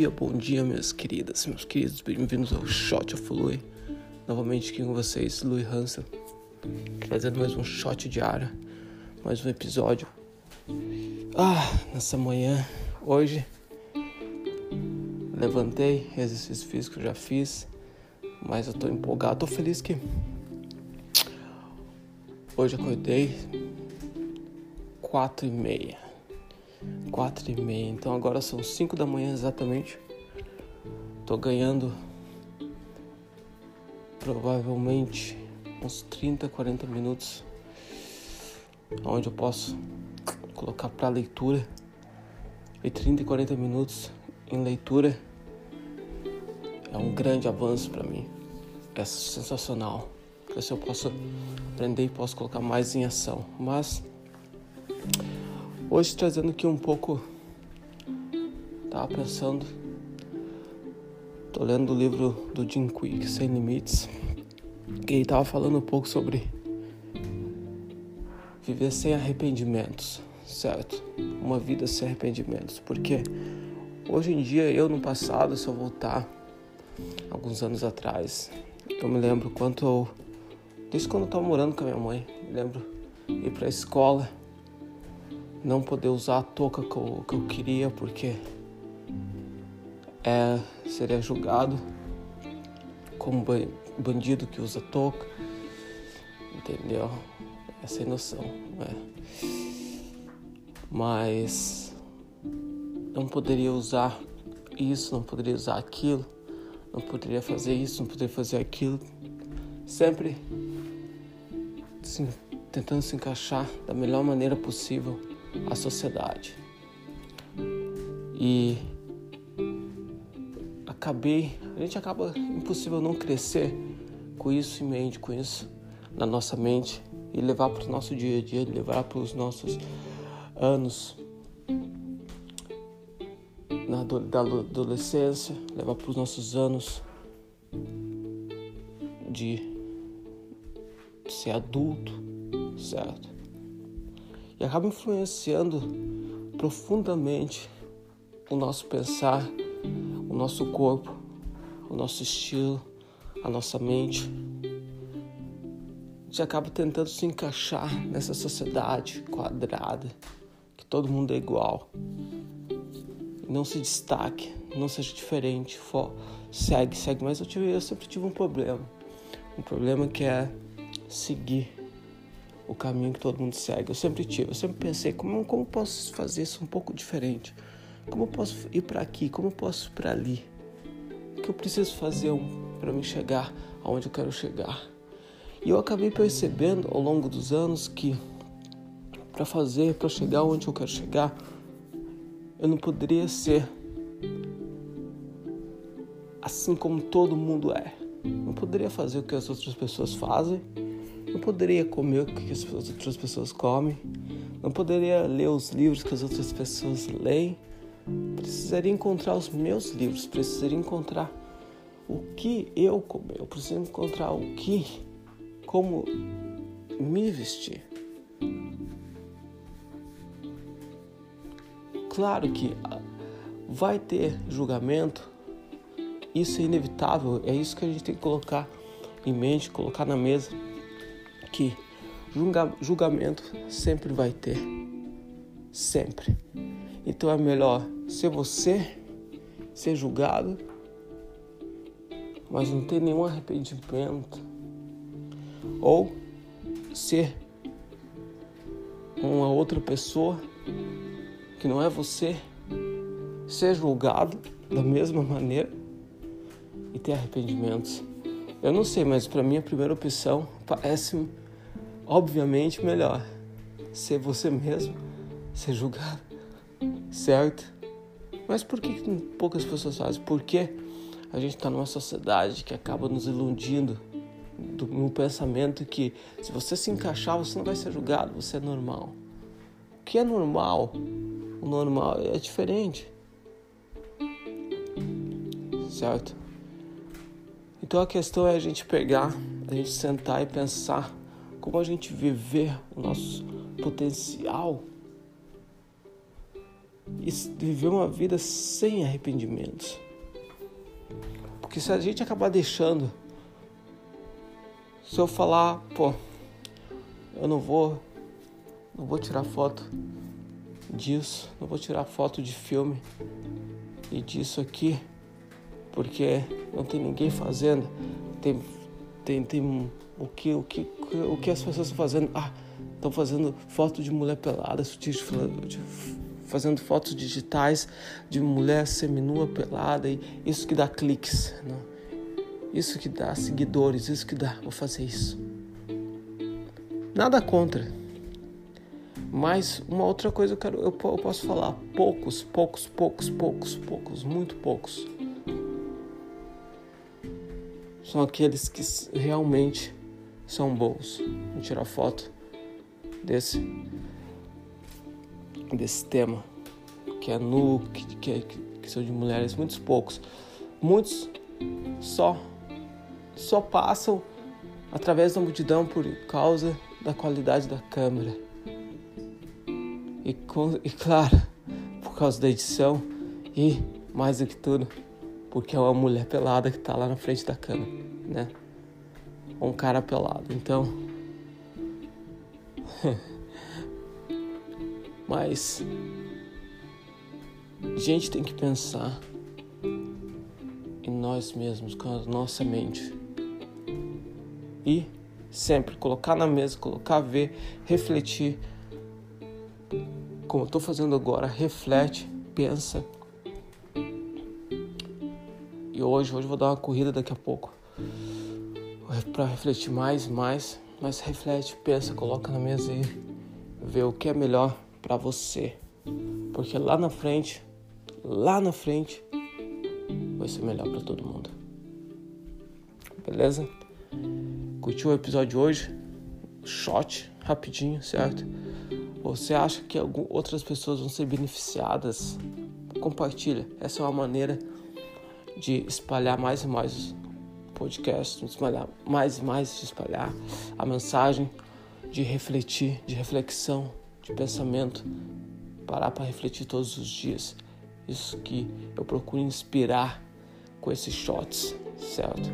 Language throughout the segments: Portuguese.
dia, bom dia, minhas queridas, meus queridos, bem-vindos ao Shot of Louis. Novamente aqui com vocês, Louis Hansen, trazendo mais um shot ar, mais um episódio. Ah, nessa manhã, hoje, levantei, exercício físico já fiz, mas eu tô empolgado, tô feliz que hoje acordei quatro e meia quatro e meia. Então agora são cinco da manhã exatamente. Tô ganhando provavelmente uns 30, 40 minutos onde eu posso colocar para leitura e 30 e 40 minutos em leitura é um grande avanço para mim. É sensacional. Porque eu posso aprender e posso colocar mais em ação. Mas Hoje trazendo aqui um pouco. Tava pensando. Tô lendo o livro do Jim Quick, Sem Limites. Que ele tava falando um pouco sobre viver sem arrependimentos, certo? Uma vida sem arrependimentos. Porque hoje em dia, eu no passado, se eu voltar alguns anos atrás, eu me lembro quanto eu. Desde quando eu tava morando com a minha mãe, me lembro ir pra escola não poder usar a touca que eu, que eu queria porque é, seria julgado como bandido que usa touca, entendeu? É sem noção, né? Mas não poderia usar isso, não poderia usar aquilo, não poderia fazer isso, não poderia fazer aquilo. Sempre tentando se encaixar da melhor maneira possível a sociedade. E acabei, a gente acaba impossível não crescer com isso em mente, com isso na nossa mente e levar para o nosso dia a dia, levar para os nossos anos na da adolescência, levar para os nossos anos de ser adulto, certo? E acaba influenciando profundamente o nosso pensar, o nosso corpo, o nosso estilo, a nossa mente. A gente acaba tentando se encaixar nessa sociedade quadrada, que todo mundo é igual. Não se destaque, não seja diferente, for, segue, segue. Mas eu, tive, eu sempre tive um problema. Um problema que é seguir o caminho que todo mundo segue. Eu sempre tive, eu sempre pensei como como posso fazer isso um pouco diferente? Como posso ir para aqui? Como posso ir para ali? O que eu preciso fazer para me chegar aonde eu quero chegar? E eu acabei percebendo ao longo dos anos que para fazer, para chegar onde eu quero chegar, eu não poderia ser assim como todo mundo é. Não poderia fazer o que as outras pessoas fazem não poderia comer o que as outras pessoas comem. Não poderia ler os livros que as outras pessoas leem. Precisaria encontrar os meus livros. Precisaria encontrar o que eu comer. Eu preciso encontrar o que, como me vestir. Claro que vai ter julgamento, isso é inevitável, é isso que a gente tem que colocar em mente, colocar na mesa que julgamento sempre vai ter. Sempre. Então é melhor ser você, ser julgado, mas não ter nenhum arrependimento. Ou ser uma outra pessoa que não é você, ser julgado da mesma maneira e ter arrependimentos. Eu não sei, mas para mim a primeira opção parece obviamente melhor ser você mesmo, ser julgado, certo? Mas por que poucas pessoas fazem? Porque a gente está numa sociedade que acaba nos iludindo no pensamento que se você se encaixar, você não vai ser julgado, você é normal. O que é normal? O normal é diferente. Certo? Então a questão é a gente pegar, a gente sentar e pensar como a gente viver o nosso potencial e viver uma vida sem arrependimentos. Porque se a gente acabar deixando, se eu falar, pô, eu não vou, não vou tirar foto disso, não vou tirar foto de filme e disso aqui, porque não tem ninguém fazendo. Tem, tem, tem o que, o que, o que as pessoas estão fazendo? Ah, estão fazendo foto de mulher pelada, fazendo fotos digitais de mulher seminua pelada e isso que dá cliques? Né? isso que dá seguidores, isso que dá, vou fazer isso. Nada contra. Mas uma outra coisa eu, quero, eu posso falar, poucos, poucos, poucos, poucos, poucos, muito poucos são aqueles que realmente são bons. Vou tirar foto desse desse tema que é nu, que, que, que são de mulheres, muitos poucos. Muitos só só passam através da multidão por causa da qualidade da câmera. E, e claro, por causa da edição e mais do que tudo, porque é uma mulher pelada que está lá na frente da câmera, né? Um cara pelado. Então. Mas. A gente tem que pensar em nós mesmos, com a nossa mente. E sempre colocar na mesa, colocar, ver, refletir. Como eu estou fazendo agora, reflete, pensa e hoje, hoje vou dar uma corrida daqui a pouco. Para refletir mais, mais, mas reflete, pensa, coloca na mesa e vê o que é melhor para você. Porque lá na frente, lá na frente, vai ser melhor para todo mundo. Beleza? Curtiu o episódio de hoje? Shot, rapidinho, certo? Você acha que outras pessoas vão ser beneficiadas? Compartilha. Essa é uma maneira de espalhar mais e mais podcast, espalhar mais e mais, de espalhar a mensagem, de refletir, de reflexão, de pensamento, parar para refletir todos os dias. Isso que eu procuro inspirar com esses shots, certo?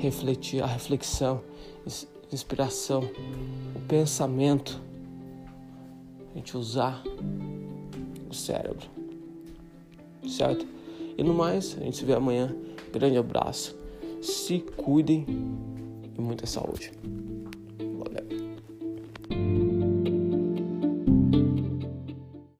Refletir, a reflexão, inspiração, o pensamento, a gente usar o cérebro, certo? E no mais, a gente se vê amanhã. Grande abraço. Se cuidem e muita saúde.